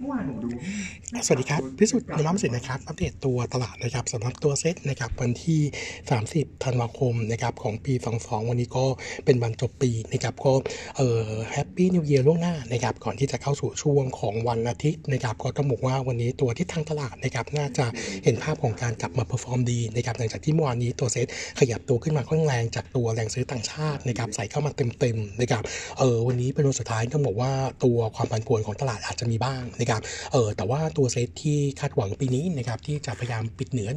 เมื่อวานผมดู สวัสดีครับ พิสุทธิ์นน้ำสินนะครับ อัปเดตตัวตลาดนะครับสำหรับตัวเซ็ตนะครับวันที่ 30 ธันวาคมนะครับของปี 22 วันนี้ก็เป็นวันจบปีนะครับก็เอ่อ Happy New Year ล่วงหน้านะครับก่อนที่จะเข้าสู่ช่วงของวันอาทิตย์นะครับก็ต้องบอกว่าวันนี้ตัวที่ทางตลาดนะครับน่าจะเห็นภาพของการกลับมา perform ดีนะครับหลังจากที่เมื่อวานนี้ตัวเซ็ตขยับตัวขึ้นมาค่อนแรงจากตัวแรงซื้อต่างชาตินะครับใส่เข้ามาเต็มๆนะครับเออวันนี้เป็นวันสุดท้ายต้องบอกว่าตัวความผันผวนของตลาดอาจจะมีบ้างนะครับเออแต่ว่าตัวเซตที่คาดหวังปีนี้นะครับที่จะพยายามปิดเหนือ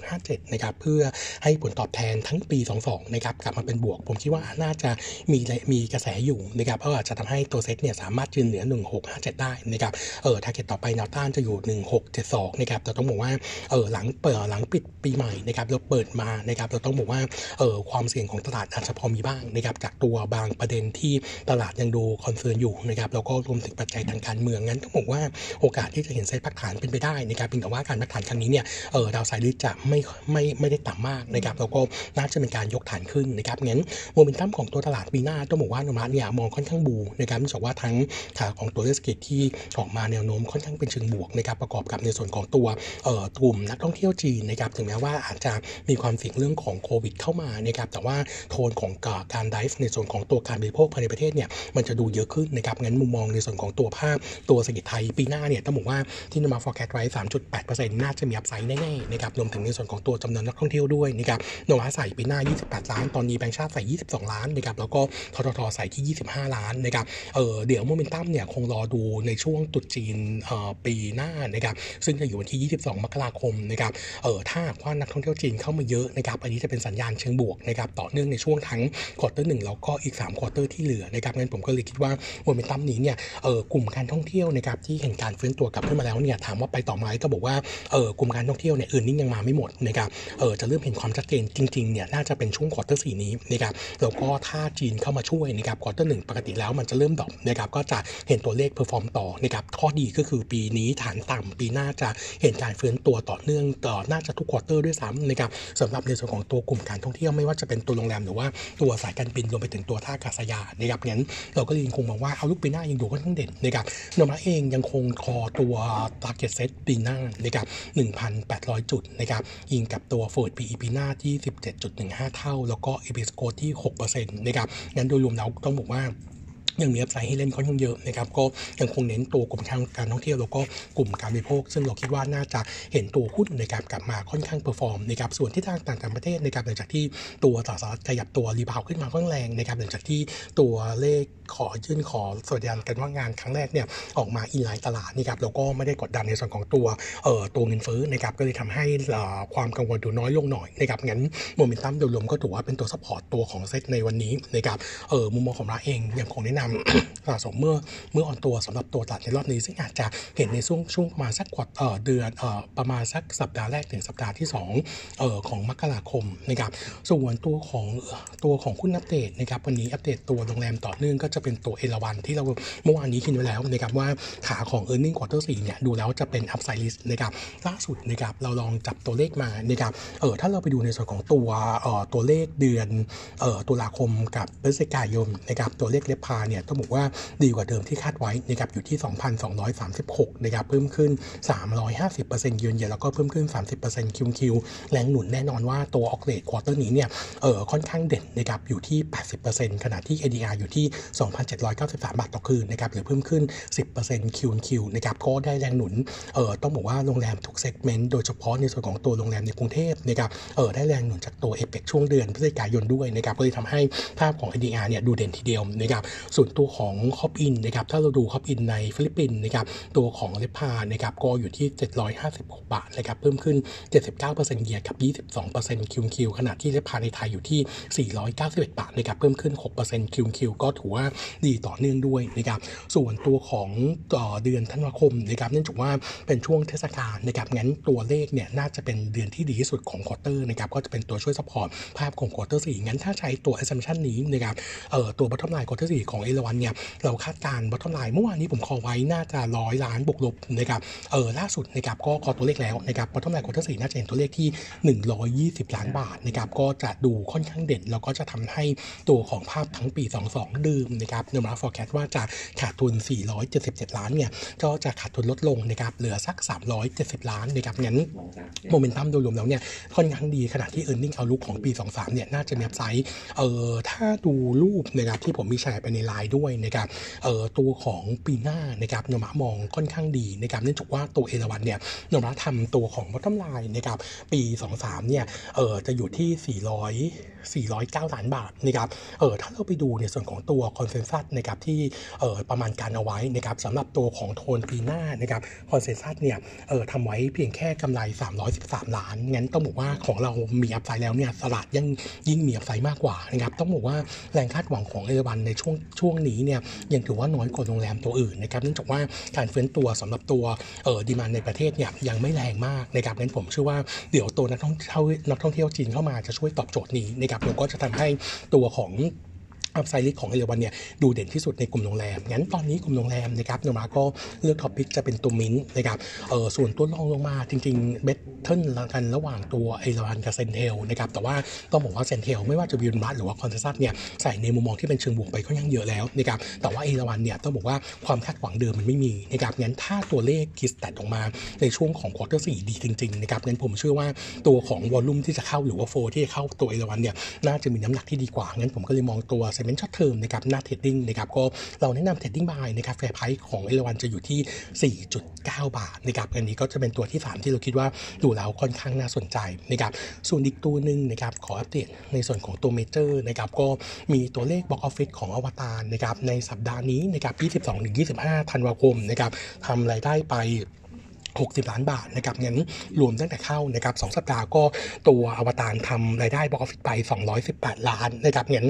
1657 นะครับเพื่อให้ผลตอบแทนทั้งปี 22 นะครับกลับมาเป็นบวก ผมคิดว่าน่าจะมีมีกระแสอยู่นะครับก็อาจจะทำให้ตัวเซตเนี่ยสามารถยืนเหนือ 1657 ได้นะครับเออ target ต่อไปแนวต้านจะอยู่ 1672 นะครับแต่ต้องบอกว่าเออหลังเปิดหลังปิดปีใหม่นะครับเราเปิดมานะครับเราต้องบอกว่าเออความเสี่ยงของตลาดอาจจะพอมีบ้างนะครับจากตัวบางประเด็นที่ตลาดยังดู concern อยู่นะครับแล้วก็รวมถึงปัจจัยทางการเมืองงั้นต้องบอกว่าโอกาสที่จะเห็น side พักฐานเป็นไปได้นะครับเพียงแต่ว่าการพักฐานครั้งนี้เนี่ยเออ downside จะไม่ไม่ไม่ได้ต่ำมากนะครับแล้วก็น่าจะเป็นการยกฐานขึ้นนะครับงั้นโมเมนตัมของตัวตลาดปีหน้าต้องบอกว่าโนมูระเนี่ยมองค่อนข้าง bull นะครับเนื่องจากว่าทั้งขาของตัวเลสเกตที่ออกมาแนวโน้มค่อนข้างเป็นเชิงบวกนะครับประกอบกับในส่วนของตัวเอ่อกลุ่มนักท่องเที่ยวจีนนะครับถึงแม้ว่าอาจจะมีความเสี่ยงเรื่องของโควิด เข้ามานะครับแต่ว่าโทนของการไดฟ์ในส่วนของตัวการบริโภคภายในประเทศเนี่ยมันจะดูเยอะขึ้นนะครับงั้นมุมมองในส่วนของตัวภาพตัวเศรษฐกิจไทยปีหน้าเนี่ยต้องบอกว่าที่นำมา forecast ไว้ 3.8%น่าจะมีอัพไซด์แน่ๆนะครับรวมถึงในส่วนของตัวจำนวนนักท่องเที่ยวด้วยนะครับโนวาใส่ปีหน้า 28 ล้าน ตอนนี้แบงก์ชาติใส่ 22 ล้านนะครับแล้วก็ทททใส่ที่ 25 ล้านนะครับเออเดี๋ยวโมเมนตัมเนี่ยคงรอดูในช่วงตรุษจีนเอ่อปีหน้านะครับซึ่งจะอยู่วันที่ 22 มกราคมนะครับเออถ้าว่านักท่องเที่ยวจีนเข้ามาเยอะนะครับอันนี้จะเป็นสัญญาณเชิงบวกนะครับต่อเนื่องในช่วงทั้ง quarter หนึ่งแล้วก็อีก3 quarter ที่เหลือนะครับงั้นผมก็เลยคิดว่าโมเมนตัมนี้เนี่ยเออกลุ่มการท่องเที่ยวนะครับที่เห็นการฟื้นตัวกลับขึ้นมาแล้วเนี่ยถามว่าไปต่อไหมก็บอกว่าเออกลุ่มการท่องเที่ยวเนี่ย earning ยังมาไม่หมดนะครับเออจะเริ่มเห็นความชัดเจนจริงๆเนี่ยน่าจะเป็นช่วง quarter สี่นี้นะครับแล้วก็ถ้าจีนเข้ามาช่วยนะครับ quarter หนึ่งปกติแล้วมันจะเริ่ม drop นะครับก็จะเห็นตัวเลข perform ต่อนะครับข้อดีก็คือปีนี้ฐานต่ำปีหน้าจะเห็นการฟื้นตัวต่อเนื่องต่อน่าจะทุก quarter ด้วยซ้ำนะครับสำหรับในส่วนของตัวกลุ่มการท่องเที่ยวไม่ว่าจะเป็นตัวโรงแรมหรือว่าตัวสายการบินรวมไปถึงตัวท่าอากาศยานนะครับงั้นเราก็เลยยังคงมองว่า outlook ปีหน้ายังดูค่อนข้างเด่นนะครับโนมูระเองยังคงงคอตัว target set ปีหน้านะครับ1,800 จุดนะครับยิงกับตัว Forward PE ปีหน้าที่ 17.15 เท่า แล้วก็ EPS growth ที่ 6%นะครับงั้นโดยรวมแล้วต้องบอกว่า ยังมี upside ให้เล่นค่อนข้างเยอะนะครับก็ยังคงเน้นตัวกลุ่มทางการท่องเที่ยวแล้วก็กลุ่มการบริโภค ซึ่งเราคิดว่าน่าจะเห็นตัวหุ้นในการกลับมาค่อนข้าง perform นะครับส่วนที่ทางต่างประเทศนะครับหลังจากที่ตัวสหรัฐขยับตัว rebound ขึ้นมาค่อนแรงนะครับหลังจากที่ตัวเลขขอยื่นขอสวัสดิการการว่างงานครั้งแรกเนี่ยออกมา in line ตลาดนะครับแล้วก็ไม่ได้กดดันในส่วนของตัวเอ่อตัวเงินเฟ้อนะครับก็เลยทำให้ความกังวลดูน้อยลงหน่อยนะครับงั้นโมเมนตัมโดยรวมก็ถือว่าเป็นตัว support ตัวของเซตในวันนี้นะครับเออมุมมองของเราเองยังคงแนะนำสะสมเมื่อเมื่ออ่อนตัวสำหรับตัวตลาดในรอบนี้ซึ่งอาจจะเห็นในช่วงช่วงประมาณสักกว่าเอ่อเดือนเออประมาณสักสัปดาห์แรกถึงสัปดาห์ที่2เอ่อของมกราคมนะครับส่วนตัวของตัวของหุ้นอัปเดตนะครับวันนี้อัปเดตตัวโรงแรมต่อเนื่องก็จะเป็นตัวเอราวัณที่เราเมื่อวานนี้คิดไว้แล้วนะครับว่าขาของ e a r n i n g quarter 4เนี่ยดูแล้วจะเป็น upside risk นะครับล่าสุดนะครับเราลองจับตัวเลขมานะครับเออถ้าเราไปดูในส่วนของตัวเอ่อตัวเลขเดือนเอ่อตุลาคมกับพฤศจิกายนนะครับตัวเลข RevPAR เนี่ยต้องบอกว่าดีกว่าเดิมที่คาดไว้นะครับอยู่ที่ 2,236นะครับเพิ่มขึ้น 350%เยือนเยียแล้วก็เพิ่มขึ้น 30% QQ แรงหนุนแน่นอนว่าตัว occ rate quarter นี้เนี่ยเออค่อนข้างเด่นนะครับอยู่ที่ 80%ขณะที่ ADR อยู่ที่ 2,793 บาทต่อคืนนะครับหรือเพิ่มขึ้น 10% QQ นะครับก็ได้แรงหนุนเออต้องบอกว่าโรงแรมทุก segment โดยเฉพาะในส่วนของตัวโรงแรมในกรุงเทพนะครับเออได้แรงหนุนจากตัวเอเปกช่วงเดือนพฤศจิกายนด้วยนะครับก็เลยทำให้ภาพของ ADR เนี่ยดูเด่นทีเดียวนะครับส่วนตัวของ Hop Inn นะครับถ้าเราดู Hop Inn ในฟิลิปปินส์นะครับตัวของ RevPAR นะครับก็อยู่ที่ 756 บาทนะครับเพิ่มขึ้น 79% year กับ 22% QQ ขณะที่ RevPAR ในไทยอยู่ที่ 491 บาทนะครับเพิ่มขึ้น 6% QQ ก็ถือว่าดีต่อเนื่องด้วยนะครับส่วนตัวของเดือนธันวาคมนะครับเนื่องจากว่าเป็นช่วงเทศกาลนะครับงั้นตัวเลขเนี่ยน่าจะเป็นเดือนที่ดีที่สุดของ quarter นะครับก็จะเป็นตัวช่วย support ภาพของ quarter สี่งั้นถ้าใช้ตัว assumption นี้นะครับเอ่อตัว bottom line quarter สี่ของเอราวันเนี่ยเราคาดการณ์ bottom line เมื่อวานนี้ผม call ไว้น่าจะร้อยล้านบวกลบนะครับเออล่าสุดนะครับก็ call ตัวเลขแล้วนะครับ bottom line quarter สี่น่าจะเห็นตัวเลขที่ 120 ล้านบาทนะครับก็จะดูค่อนข้างเด่น แล้วก็จะทำให้ตัวของภาพทั้งปี 22 เดิมนะครับโนมูระ forecast ว่าจะขาดทุน 477 ล้านเนี่ยก็จะขาดทุนลดลงนะครับเหลือสัก 370 ล้านนะครับงั้นโมเมนตัมโดยรวมแล้วเนี่ยค่อนข้างดีขณะที่ e a r n i n g เอาลุกของปี 23เนี่ยน่าจะมี upside เออถ้าดูรูปนะครับที่ผมมีแชร์ไปในไลน์ด้วยนะครับเอ่อตัวของปีหน้านะครับโนมูระมองค่อนข้างดีนะครับเนื่องจากว่าตัวเอราวันเนี่ยโนมูระทำตัวของ bottom line นะครับปี23เนี่ยเออจะอยู่ที่ 400 409ล้านบาทนะครับเออถ้าเราไปดูในส่วนของตัว consensus นะครับที่เออประมาณการเอาไว้นะครับสำหรับตัวของโทนปีหน้านะครับ consensus เนี่ยเออทำไว้เพียงแค่กำไร 313 ล้าน งั้นต้องบอกว่าของเรามี upside แล้วเนี่ยสลัดยังยิ่งมี upside มากกว่านะครับต้องบอกว่าแรงคาดหวังของเอราวันในช่วงช่วงนี้เนี่ยยังถือว่าน้อยกว่าโรงแรมตัวอื่นนะครับเนื่องจากว่าการฟื้นตัวสำหรับตัวเออ demand ในประเทศเนี่ยยังไม่แรงมากนะครับงั้นผมเชื่อว่าเดี๋ยวตัวนักท่องเที่ยวนักท่องเที่ยวจีนเข้ามาจะช่วยตอบโจทย์นี้นะครับแล้วก็จะทำให้ตัวของ upside risk ของเอราวันเนี่ยดูเด่นที่สุดในกลุ่มโรงแรม งั้นตอนนี้กลุ่มโรงแรมนะครับโนมูระก็เลือก top pick จะเป็นตัวมินท์นะครับเออส่วนตัวรองลงมาจริงๆ battle กันระหว่างตัวเอราวันกับ CENTEL นะครับแต่ว่าต้องบอกว่า CENTEL ไม่ว่าจะ view us หรือว่า consensus เนี่ยใส่ในมุมมองที่เป็นเชิงบวกไปค่อนข้างเยอะแล้วนะครับแต่ว่าเอราวันเนี่ยต้องบอกว่าความคาดหวังเดิมมันไม่มีนะครับงั้นถ้าตัวเลข key stat ออกมาในช่วงของ quarter สี่ดีจริงๆนะครับงั้นผมเชื่อว่าตัวของ volume ที่จะเข้าหรือว่า flow ที่จะเข้าตัวเอราวันเนี่ยน่าจะมีน้ำหนักที่ดีกว่างั้นผมก็เลยมองตัว sentiment short term นะครับน่า trading นะครับก็เราแนะนำ trading buy นะครับ fair price ของเอราวันจะอยู่ที่ 4.9 บาทนะครับอันนี้ก็จะเป็นตัวที่ 3 ที่เราคิดว่าดูแล้วค่อนข้างน่าสนใจนะครับส่วนอีกตัวหนึ่งนะครับขออัปเดตในส่วนของตัวเมเจอร์นะครับก็มีตัวเลข box office ของอวตารนะครับในสัปดาห์นี้นะครับ22-25ธันวาคมนะครับทำรายได้ไป60 ล้านบาทนะครับงั้นรวมตั้งแต่เข้านะครับ2สัปดาห์ก็ตัวอวตารทำรายได้ box office ไป 218 ล้านนะครับงั้น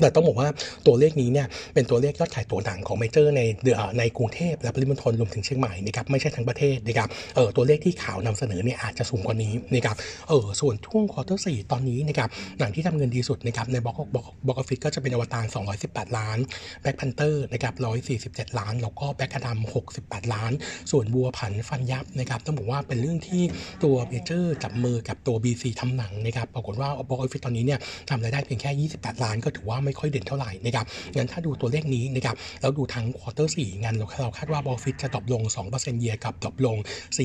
แต่ต้องบอกว่าตัวเลขนี้เนี่ยเป็นตัวเลขยอดขายตัวหนังของเมเจอร์ในเดือในกรุงเทพและปริมณฑลรวมถึงเชียงใหม่นะครับไม่ใช่ทั้งประเทศนะครับเออตัวเลขที่ข่าวนำเสนอเนี่ยอาจจะสูงกว่านี้นะครับเออส่วนช่วง quarter สี่ตอนนี้นะครับหนังที่ทำเงินดีสุดนะครับใน box box box office ก็จะเป็นอวตาร218 ล้าน Black Panther นะครับ147 ล้าน แล้วก็ Black Adam 68 ล้าน ส่วนบัวผันฟันยับนะครับต้องบอกว่าเป็นเรื่องที่ตัวเมเจอร์จับมือกับตัว BEC ทำหนังนะครับปรากฏว่า box office ตอนนี้เนี่ยทำรายได้เพียงแค่ 28 ล้านก็ถือว่าไม่ค่อยเด่นเท่าไหร่นะครับงั้นถ้าดูตัวเลขนี้นะครับแล้วดูทั้ง quarter สี่งั้นเราคาดว่าบอฟิตจะ drop ลง2% year กับ drop ลง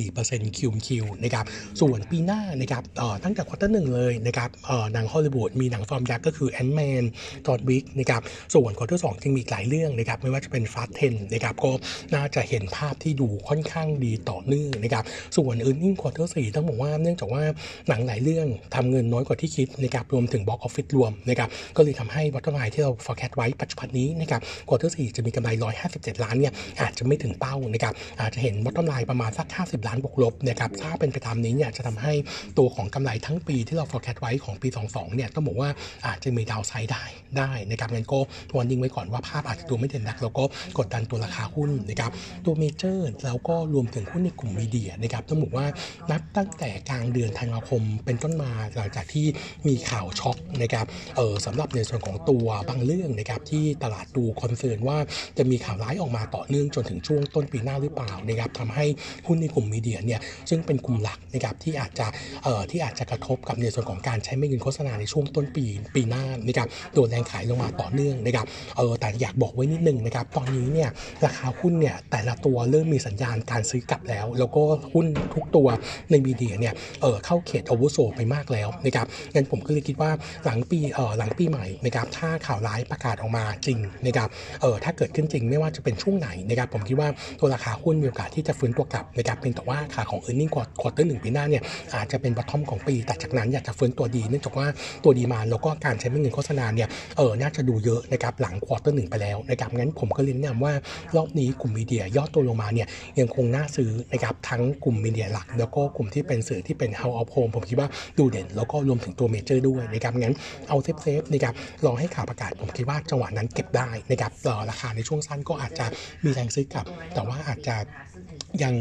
4% QQ นะครับส่วนปีหน้านะครับเอ่อตั้งแต่ quarter หนึ่งเลยนะครับเอ่อหนังฮอลลีวูดมีหนังฟอร์มยักษ์ก็คือ Ant-Man John Wick นะครับส่วน quarter สองจึงมีหลายเรื่องนะครับไม่ว่าจะเป็น Fast Ten นะครับก็น่าจะเห็นภาพที่ดูค่อนข้างดีต่อเนื่องนะครับส่วน earning quarter สี่ต้องบอกว่าเนื่องจากว่าหนังหลายเรื่องทำเงินน้อยกว่าที่คิดนะครับรวมถึง box office รวมนะครับก็เลยทำให้ bottom line ที่เรา forecast ไว้ปัจจุบันนี้นะครับquarter สี่จะมีกำไร 157 ล้านเนี่ยอาจจะไม่ถึงเป้านะครับอาจจะเห็น bottom line ประมาณสัก 50 ล้านบวกลบนะครับถ้าเป็นไปตามนี้เนี่ยจะทำให้ตัวของกำไรทั้งปีที่เรา forecast ไว้ของปี 22 เนี่ยต้องบอกว่าอาจจะมี downside ได้ได้นะครับงั้นก็วอนยิงไว้ก่อนว่าภาพอาจจะดูไม่เด่นนักแล้วก็กดดันตัวราคาหุ้นนะครับตัวเมเจอร์แล้วก็รวมถึงหุ้นในกลุ่ม media นะครับต้องบอกว่านับตั้งแต่กลางเดือนธันวาคมเป็นต้นมาหลังจากที่มีข่าวช็อกนะครับเออสำหรับในส่วนของตัวบางเรื่องนะครับที่ตลาดดูคอนเซิร์นว่าจะมีข่าวร้ายออกมาต่อเนื่องจนถึงช่วงต้นปีหน้าหรือเปล่านะครับทำให้หุ้นในกลุ่มมีเดียเนี่ยซึ่งเป็นกลุ่มหลักนะครับที่อาจจะเอ่อที่อาจจะกระทบกับในส่วนของการใช้ไม่เงินโฆษณาในช่วงต้นปีปีหน้านะครับโดนแรงขายลงมาต่อเนื่องนะครับเออแต่อยากบอกไว้นิดนึงนะครับตอนนี้เนี่ยราคาหุ้นเนี่ยแต่ละตัวเริ่มมีสัญญาณการซื้อกลับแล้ว แล้วก็หุ้นทุกตัวในมีเดียเนี่ยเออเข้าเขต oversold ไปมากแล้วนะครับงั้นผมก็เลยคิดว่าหลังปีเออหลังปีใหม่นะครับถ้าข่าวร้ายประกาศออกมาจริงนะครับเออถ้าเกิดขึ้นจริงไม่ว่าจะเป็นช่วงไหนนะครับผมคิดว่าตัวราคาหุ้นมีโอกาสที่จะฟื้นตัวกลับนะครับเพียงแต่ว่าขาของ e a r n i n g ควอเตอร์หนึ่งปีหน้าเนี่ยอาจจะเป็น bottom ของปี แต่จากนั้นอาจจะฟื้นตัวดีเนื่องจากว่าตัว demand แล้วก็การใช้เงินโฆษณาเนี่ยเออน่าจะดูเยอะนะครับหลัง quarter หนึ่งไปแล้วนะครับงั้นผมก็เรียนแนะนำว่ารอบนี้กลุ่ม media ย่อตัวลงมาเนี่ยยังคงน่าซื้อนะครับทั้งกลุ่ม media หลัก แล้วก็กลุ่มที่เป็นสื่อที่เป็น Out of Home ผมคิดว่าดูเด่น แล้วก็รวมถึงตัวเมเจอร์ด้วยนะครับงั้นเอา safe ๆนะครับรอให้าวข่าประกาศผมคิดว่าจังหวะนั้นเก็บได้นะครับเอ่อราคาในช่วงสั้นก็อาจจะมีแรงซื้อกลับ แต่ว่าอาจจะยัง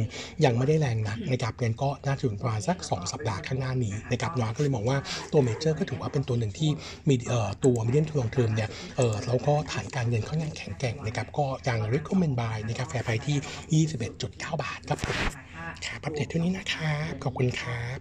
ยังไม่ได้แรงนักนะครับงั้นก็น่าจะถึงประมาณสัก 2 สัปดาห์ข้างหน้านี้นะครับน้อก็เลยมองว่าตัวเมเจอร์ก็ถือว่าเป็นตัวหนึ่งที่มีเอ่อตัว medium to long term เนี่ยเออแล้วก็ฐานการเงินค่อนข้างแข็งแกร่งนะครับก็ยัง recommend buy นะครับ fair price ที่่ 21.9 บาทครับผมครับอัปเดตเท่านี้นะครับ ขอบคุณครับ